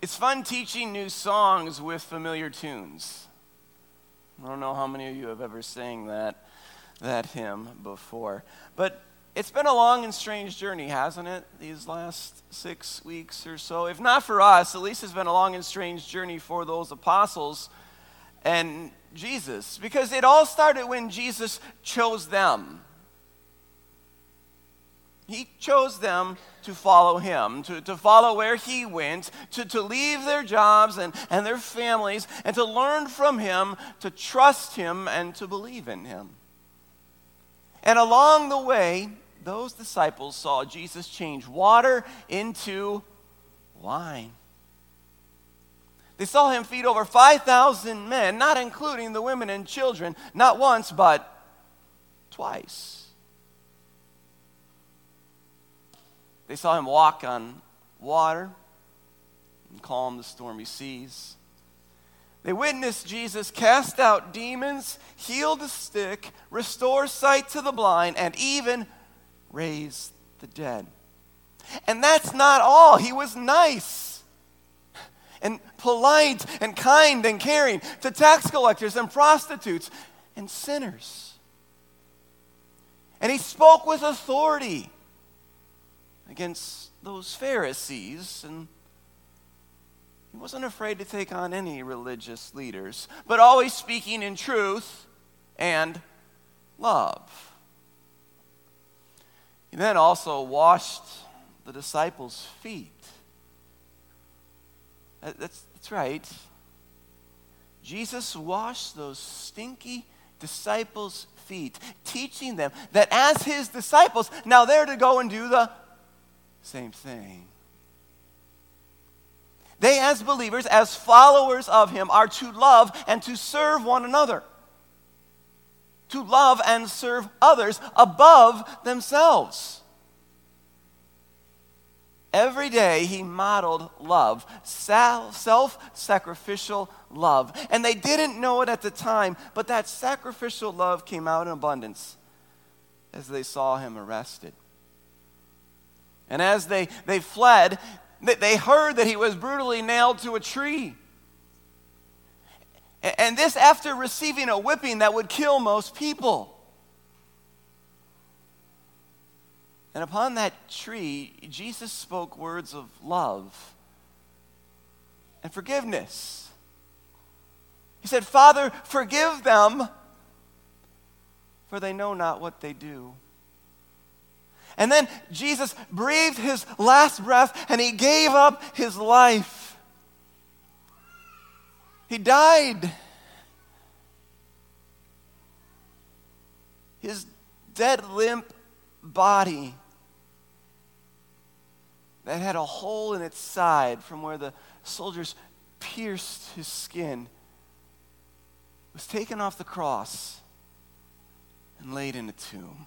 It's fun teaching new songs with familiar tunes. I don't know how many of you have ever sang that, that hymn before. But it's been a long and strange journey, hasn't it, these last six weeks or so? If not for us, at least it's been a long and strange journey for those apostles and Jesus. Because it all started when Jesus chose them. He chose them to follow him, to, to follow where he went, to, to leave their jobs and, and their families, and to learn from him, to trust him, and to believe in him. And along the way, those disciples saw Jesus change water into wine. They saw him feed over 5,000 men, not including the women and children, not once, but twice. They saw him walk on water and calm the stormy seas. They witnessed Jesus cast out demons, heal the sick, restore sight to the blind, and even raise the dead. And that's not all. He was nice and polite and kind and caring to tax collectors and prostitutes and sinners. And he spoke with authority against those Pharisees, and he wasn't afraid to take on any religious leaders, but always speaking in truth and love. He then also washed the disciples' feet. That's, that's right. Jesus washed those stinky disciples' feet, teaching them that as his disciples, now they're to go and do the same thing. They, as believers, as followers of Him, are to love and to serve one another. To love and serve others above themselves. Every day he modeled love, self sacrificial love. And they didn't know it at the time, but that sacrificial love came out in abundance as they saw him arrested. And as they, they fled, they heard that he was brutally nailed to a tree. And this after receiving a whipping that would kill most people. And upon that tree, Jesus spoke words of love and forgiveness. He said, Father, forgive them, for they know not what they do. And then Jesus breathed his last breath and he gave up his life. He died. His dead, limp body that had a hole in its side from where the soldiers pierced his skin was taken off the cross and laid in a tomb.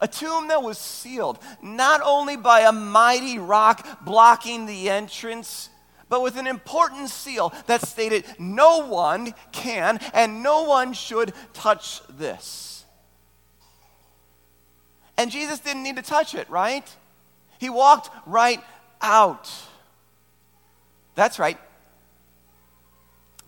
A tomb that was sealed not only by a mighty rock blocking the entrance, but with an important seal that stated, No one can and no one should touch this. And Jesus didn't need to touch it, right? He walked right out. That's right.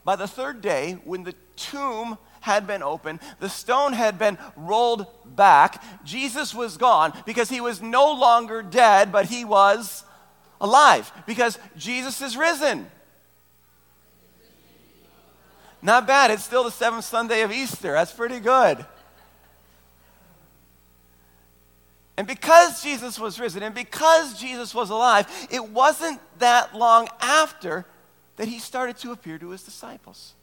By the third day, when the tomb had been opened, the stone had been rolled back. Jesus was gone because he was no longer dead, but he was alive because Jesus is risen. Not bad. It's still the seventh Sunday of Easter. That's pretty good. And because Jesus was risen and because Jesus was alive, it wasn't that long after that he started to appear to his disciples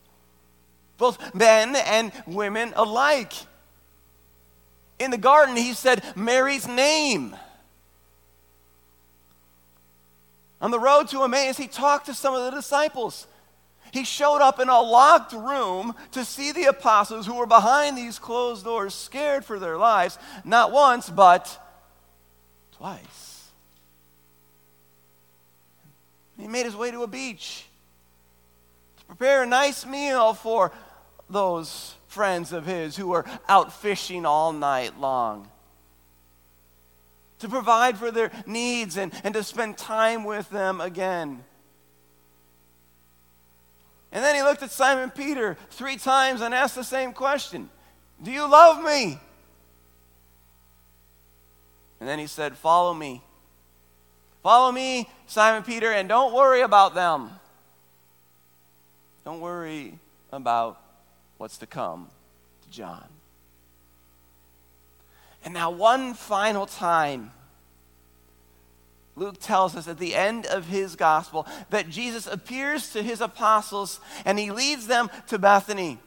both men and women alike. In the garden, he said Mary's name. On the road to Emmaus, he talked to some of the disciples. He showed up in a locked room to see the apostles who were behind these closed doors, scared for their lives, not once, but twice. He made his way to a beach to prepare a nice meal for those friends of his who were out fishing all night long. to provide for their needs and, and to spend time with them again. And then he looked at Simon Peter three times and asked the same question Do you love me? And then he said, Follow me. Follow me, Simon Peter, and don't worry about them. Don't worry about what's to come to John. And now, one final time, Luke tells us at the end of his gospel that Jesus appears to his apostles and he leads them to Bethany,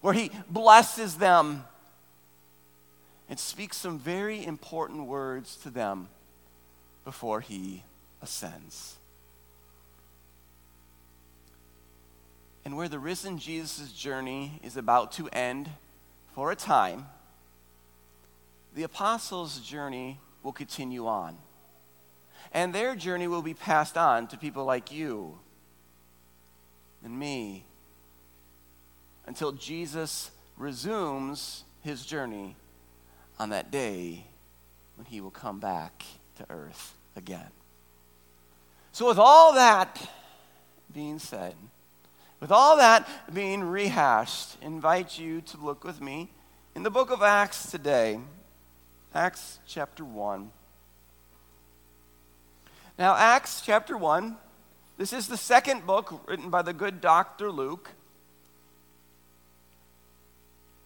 where he blesses them and speaks some very important words to them before he ascends. And where the risen Jesus' journey is about to end for a time, the apostles' journey will continue on. And their journey will be passed on to people like you and me until Jesus resumes his journey on that day when he will come back to earth again. So, with all that being said, with all that being rehashed, invite you to look with me in the book of Acts today, Acts chapter 1. Now, Acts chapter 1, this is the second book written by the good Dr. Luke.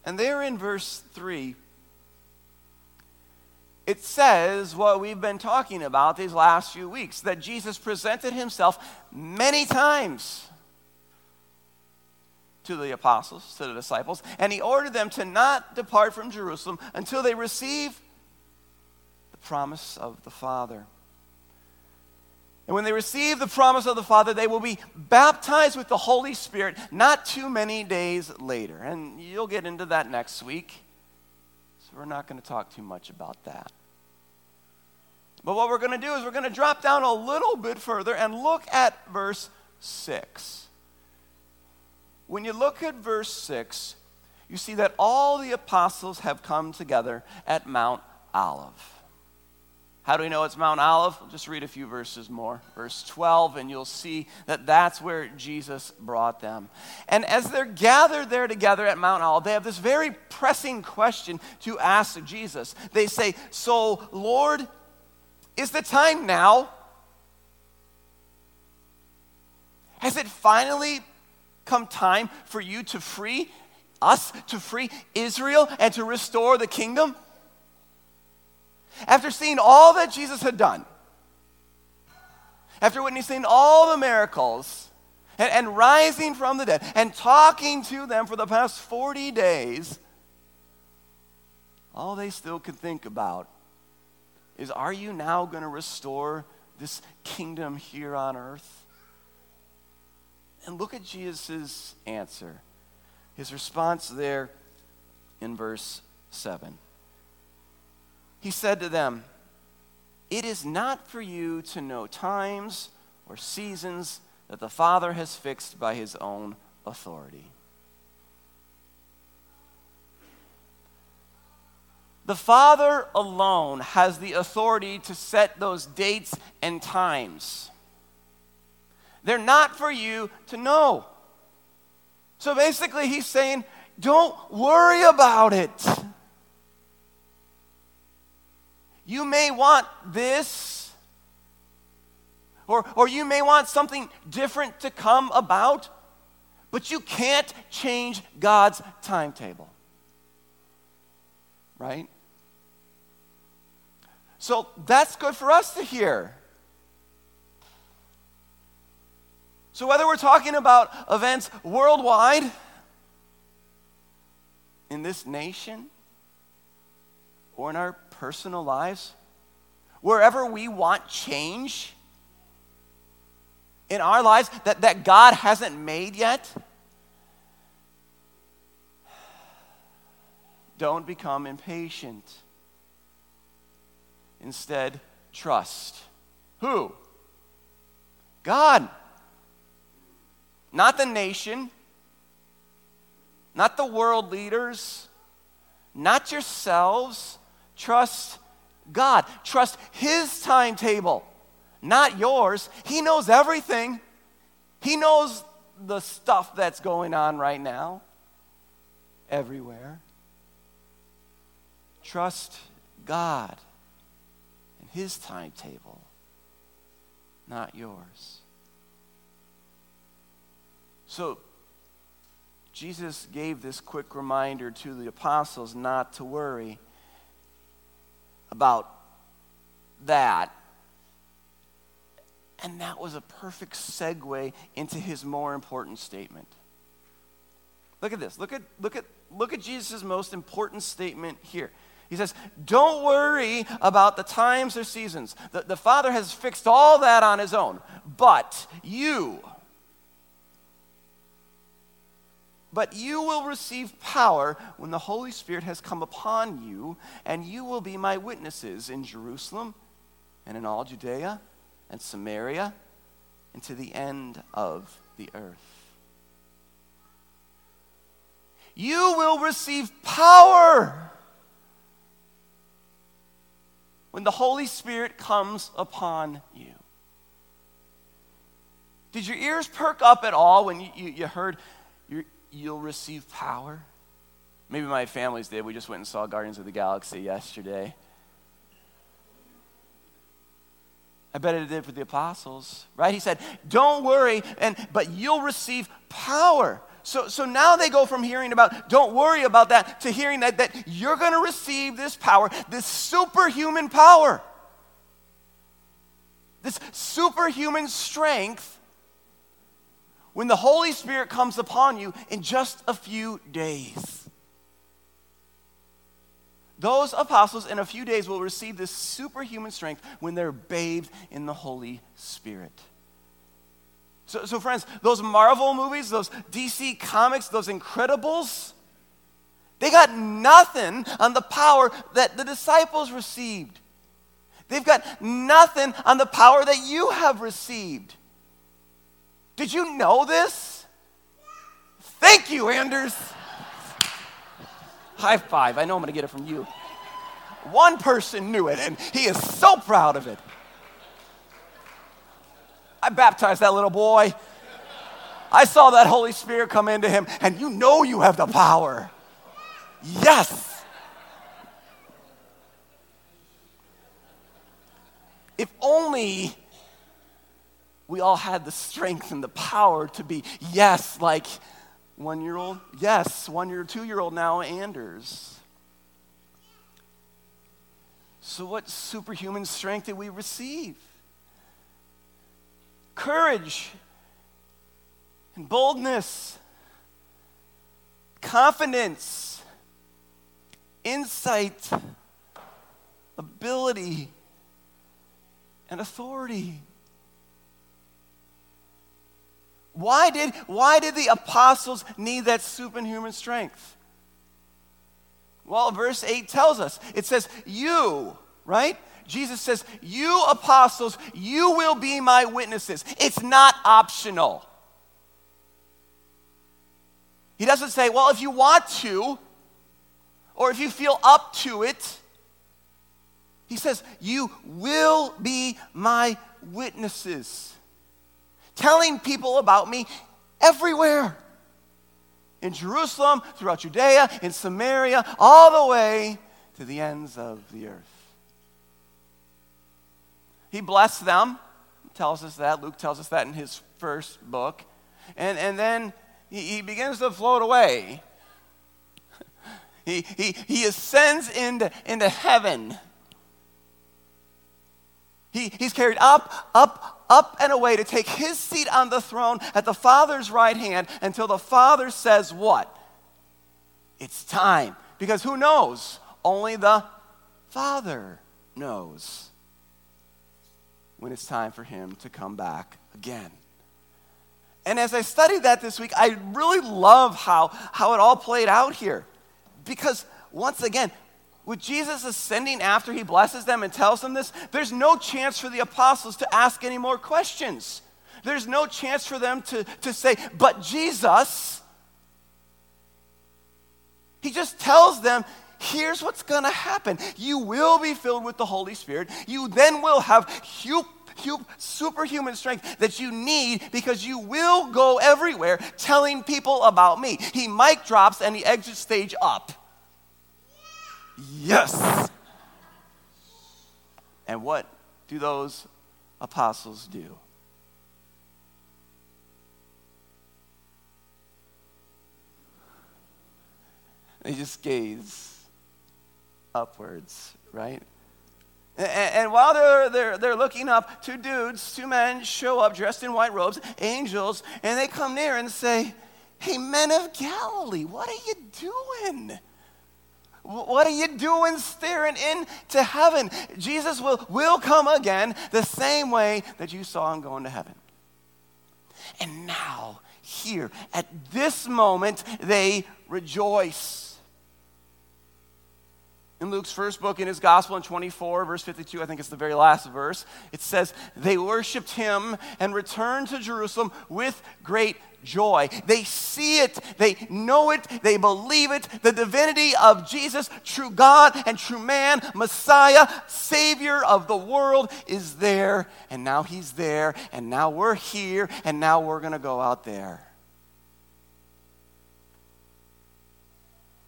And there in verse 3, it says what we've been talking about these last few weeks that Jesus presented himself many times to the apostles, to the disciples, and he ordered them to not depart from Jerusalem until they receive the promise of the Father. And when they receive the promise of the Father, they will be baptized with the Holy Spirit not too many days later. And you'll get into that next week. So we're not going to talk too much about that. But what we're going to do is we're going to drop down a little bit further and look at verse 6. When you look at verse 6, you see that all the apostles have come together at Mount Olive. How do we know it's Mount Olive? We'll just read a few verses more. Verse 12, and you'll see that that's where Jesus brought them. And as they're gathered there together at Mount Olive, they have this very pressing question to ask Jesus. They say, So, Lord, is the time now? Has it finally come time for you to free us, to free Israel, and to restore the kingdom? After seeing all that Jesus had done, after witnessing all the miracles, and, and, rising from the dead, and talking to them for the past 40 days, all they still could think about is Are you now going to restore this kingdom here on earth? And look at Jesus' answer. His response there in verse 7. He said to them, It is not for you to know times or seasons that the Father has fixed by his own authority. The Father alone has the authority to set those dates and times. They're not for you to know. So basically, he's saying, don't worry about it. You may want this, or, or you may want something different to come about, but you can't change God's timetable. Right? So that's good for us to hear. So, whether we're talking about events worldwide, in this nation, or in our personal lives, wherever we want change in our lives that, that God hasn't made yet, don't become impatient. Instead, trust. Who? God. Not the nation, not the world leaders, not yourselves. Trust God. Trust His timetable, not yours. He knows everything, He knows the stuff that's going on right now, everywhere. Trust God and His timetable, not yours. So, Jesus gave this quick reminder to the apostles not to worry about that. And that was a perfect segue into his more important statement. Look at this. Look at, look at, look at Jesus' most important statement here. He says, Don't worry about the times or seasons. The, the Father has fixed all that on his own. But you, but you will receive power when the Holy Spirit has come upon you, and you will be my witnesses in Jerusalem and in all Judea and Samaria and to the end of the earth. You will receive power when the Holy Spirit comes upon you. Did your ears perk up at all when you, you, you heard you'll receive power? Maybe my families did. We just went and saw Guardians of the Galaxy yesterday. I bet it did for the apostles, right? He said, "Don't worry, and but you'll receive power." So, so now they go from hearing about, don't worry about that, to hearing that, that you're going to receive this power, this superhuman power, this superhuman strength when the Holy Spirit comes upon you in just a few days. Those apostles in a few days will receive this superhuman strength when they're bathed in the Holy Spirit. So, so, friends, those Marvel movies, those DC comics, those Incredibles, they got nothing on the power that the disciples received. They've got nothing on the power that you have received. Did you know this? Thank you, Anders. High five. I know I'm going to get it from you. One person knew it, and he is so proud of it. I baptized that little boy. I saw that Holy Spirit come into him, and you know you have the power. Yes. If only we all had the strength and the power to be, yes, like one year old, yes, one year, two year old now, Anders. So, what superhuman strength did we receive? Courage and boldness, confidence, insight, ability, and authority. Why did, why did the apostles need that superhuman strength? Well, verse 8 tells us it says, You, right? Jesus says, You apostles, you will be my witnesses. It's not optional. He doesn't say, Well, if you want to, or if you feel up to it. He says, You will be my witnesses telling people about me everywhere in Jerusalem, throughout Judea, in Samaria, all the way to the ends of the earth. He blessed them, tells us that. Luke tells us that in his first book. And, and then he, he begins to float away. he, he, he ascends into, into heaven. He, he's carried up, up, up and away to take his seat on the throne at the Father's right hand until the Father says, What? It's time. Because who knows? Only the Father knows when it's time for him to come back again. And as I studied that this week, I really love how, how it all played out here. Because once again, with Jesus ascending after he blesses them and tells them this, there's no chance for the apostles to ask any more questions. There's no chance for them to, to say, but Jesus. He just tells them here's what's going to happen you will be filled with the Holy Spirit. You then will have hu- hu- superhuman strength that you need because you will go everywhere telling people about me. He mic drops and he exits stage up. Yes. And what do those apostles do? They just gaze upwards, right? And, and while they're, they're, they're looking up, two dudes, two men show up dressed in white robes, angels, and they come near and say, Hey, men of Galilee, what are you doing? What are you doing staring into heaven? Jesus will, will come again the same way that you saw him going to heaven. And now, here, at this moment, they rejoice. In Luke's first book in his gospel in 24, verse 52, I think it's the very last verse, it says, They worshiped him and returned to Jerusalem with great joy. They see it, they know it, they believe it. The divinity of Jesus, true God and true man, Messiah, Savior of the world, is there. And now he's there, and now we're here, and now we're going to go out there.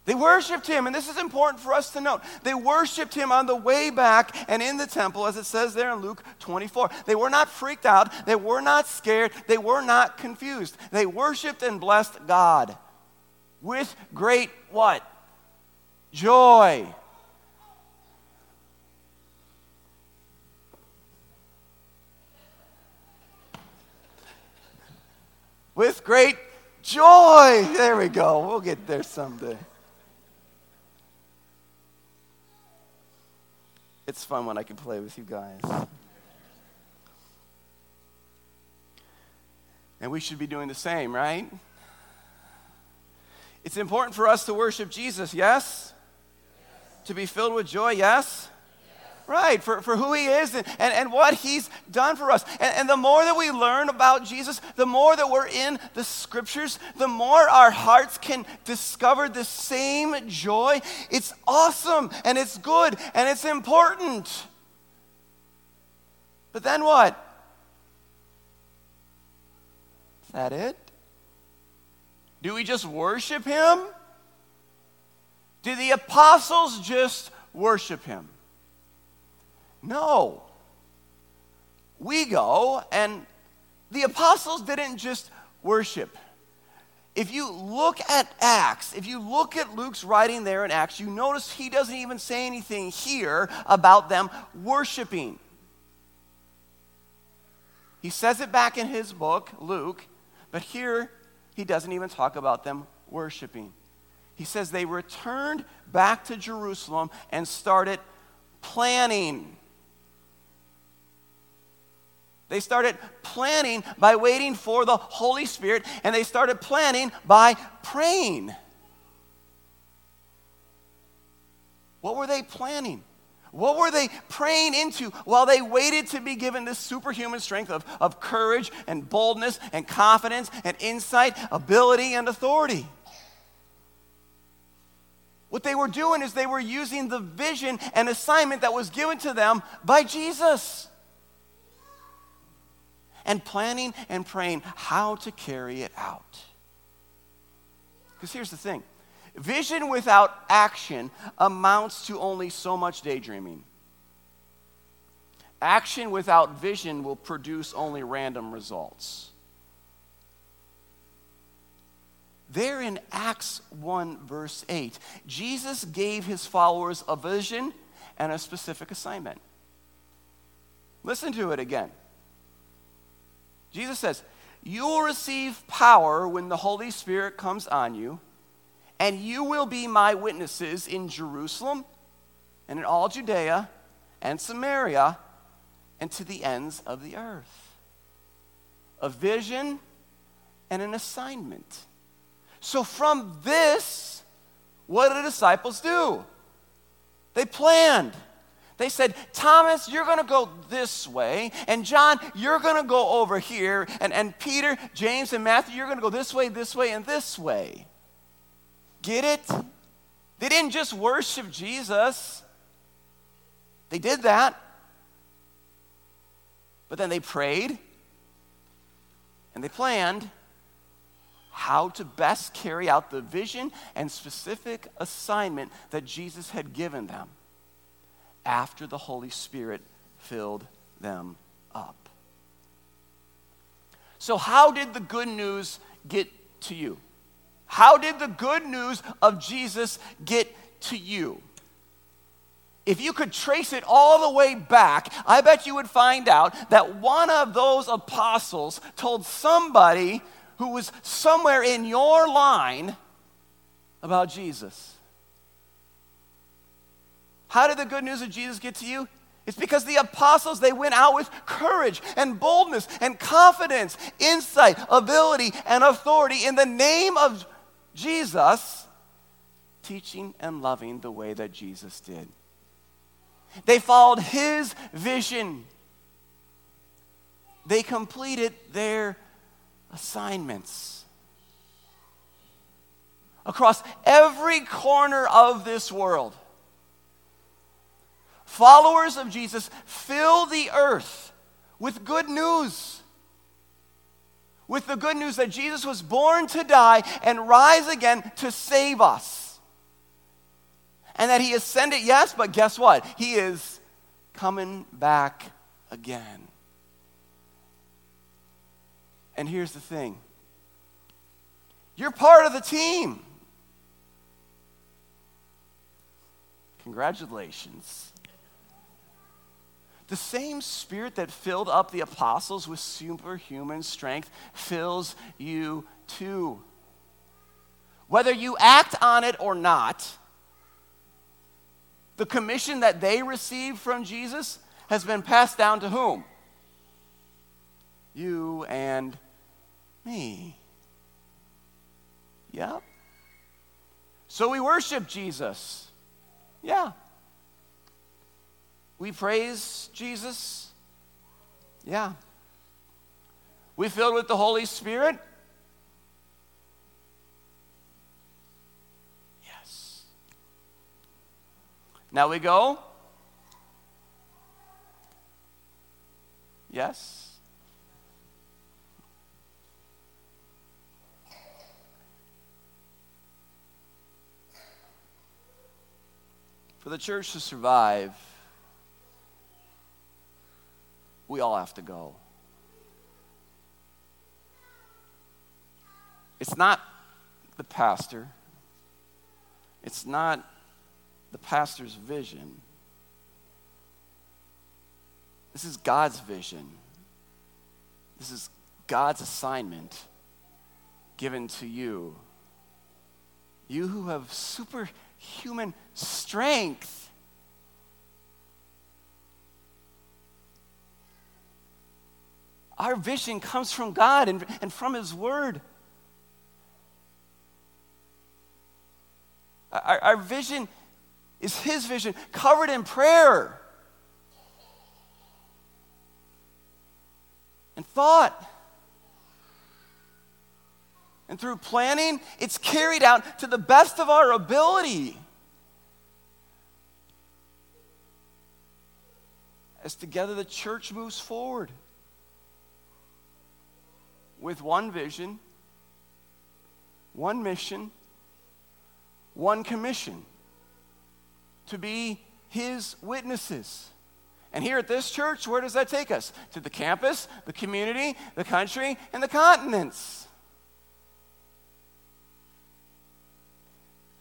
They worshiped him, and this is important for us to note. They worshiped him on the way back and in the temple, as it says there in Luke 24. They were not freaked out, they were not scared, they were not confused. They worshiped and blessed God with great what? Joy. With great joy. There we go. We'll get there someday. It's fun when I can play with you guys. And we should be doing the same, right? It's important for us to worship Jesus, yes? yes. To be filled with joy, yes? Right, for, for who he is and, and, and what he's done for us. And, and the more that we learn about Jesus, the more that we're in the scriptures, the more our hearts can discover the same joy. It's awesome and it's good and it's important. But then what? Is that it? Do we just worship him? Do the apostles just worship him? No. We go, and the apostles didn't just worship. If you look at Acts, if you look at Luke's writing there in Acts, you notice he doesn't even say anything here about them worshiping. He says it back in his book, Luke, but here he doesn't even talk about them worshiping. He says they returned back to Jerusalem and started planning. They started planning by waiting for the Holy Spirit, and they started planning by praying. What were they planning? What were they praying into while they waited to be given this superhuman strength of, of courage and boldness and confidence and insight, ability and authority? What they were doing is they were using the vision and assignment that was given to them by Jesus and planning and praying how to carry it out. Because here's the thing vision without action amounts to only so much daydreaming. Action without vision will produce only random results. There in Acts 1, verse 8, Jesus gave his followers a vision and a specific assignment. Listen to it again. Jesus says, You will receive power when the Holy Spirit comes on you, and you will be my witnesses in Jerusalem and in all Judea and Samaria and to the ends of the earth. A vision and an assignment. So, from this, what did the disciples do? They planned. They said, Thomas, you're going to go this way. And John, you're going to go over here. And, and Peter, James, and Matthew, you're going to go this way, this way, and this way. Get it? They didn't just worship Jesus, they did that. But then they prayed and they planned how to best carry out the vision and specific assignment that Jesus had given them after the Holy Spirit filled them up. So, how did the good news get to you? How did the good news of Jesus get to you? If you could trace it all the way back, I bet you would find out that one of those apostles told somebody who was somewhere in your line about Jesus. How did the good news of Jesus get to you? It's because the apostles, they went out with courage and boldness and confidence, insight, ability, and authority in the name of Jesus, teaching and loving the way that Jesus did. They followed his vision. They completed their assignments. Across every corner of this world, followers of Jesus fill the earth with good news. With the good news that Jesus was born to die and rise again to save us. And that he ascended, yes, but guess what? He is coming back again. And here's the thing you're part of the team. Congratulations. The same spirit that filled up the apostles with superhuman strength fills you too. Whether you act on it or not, the commission that they received from Jesus has been passed down to whom? You and me. Yep. So we worship Jesus. Yeah. We praise Jesus. Yeah. We filled with the Holy Spirit. Yes. Now we go. Yes. For the church to survive, we all have to go. It's not the pastor, it's not the pastor's vision. This is God's vision. This is God's assignment given to you. You who have superhuman strength. Our vision comes from God and, and from His Word. Our, our vision is His vision, covered in prayer and thought. And through planning, it's carried out to the best of our ability. As together the church moves forward with one vision, one mission, one commission to be his witnesses. And here at this church, where does that take us? To the campus, the community, the country, and the continents.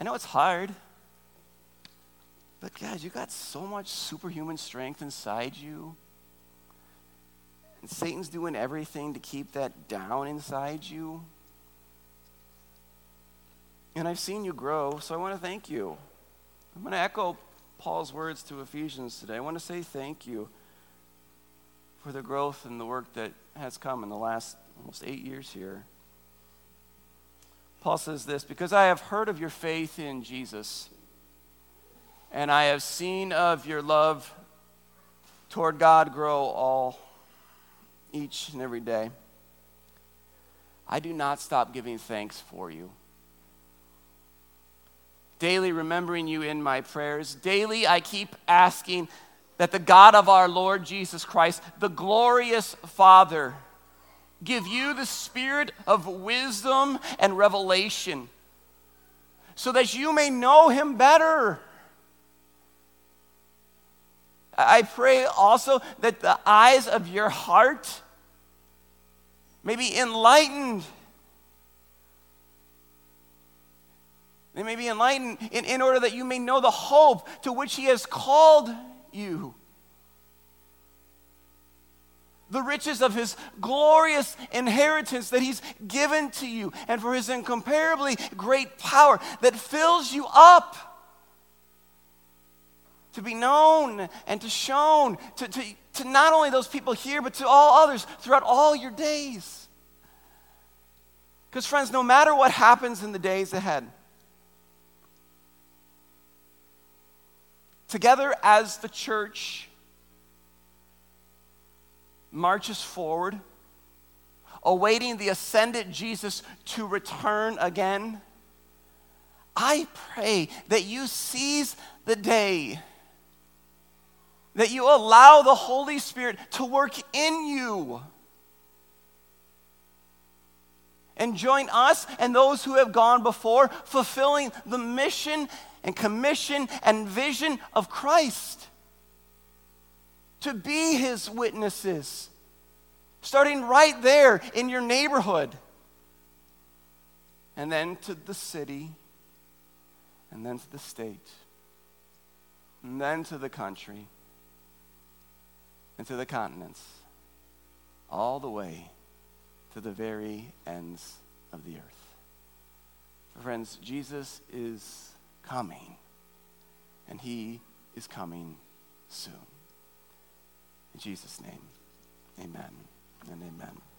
I know it's hard, but guys, you got so much superhuman strength inside you. And Satan's doing everything to keep that down inside you. And I've seen you grow, so I want to thank you. I'm going to echo Paul's words to Ephesians today. I want to say thank you for the growth and the work that has come in the last almost eight years here. Paul says this because I have heard of your faith in Jesus, and I have seen of your love toward God grow all each and every day. I do not stop giving thanks for you, daily remembering you in my prayers. Daily, I keep asking that the God of our Lord Jesus Christ, the glorious Father, give you the spirit of wisdom and revelation so that you may know him better. I pray also that the eyes of your heart may be enlightened They may be enlightened in, in order that you may know the hope to which He has called you. The riches of His glorious inheritance that He's given to you, and for His incomparably great power that fills you up to be known and to shown to, to, to not only those people here, but to all others throughout all your days. Because, friends, no matter what happens in the days ahead, together as the church marches forward, awaiting the ascended Jesus to return again, I pray that you seize the day, that you allow the Holy Spirit to work in you. And join us and those who have gone before, fulfilling the mission and commission and vision of Christ. To be his witnesses, starting right there in your neighborhood, and then to the city, and then to the state, and then to the country, and to the continents, all the way to the very ends of the earth. Friends, Jesus is coming, and he is coming soon. In Jesus' name, amen and amen.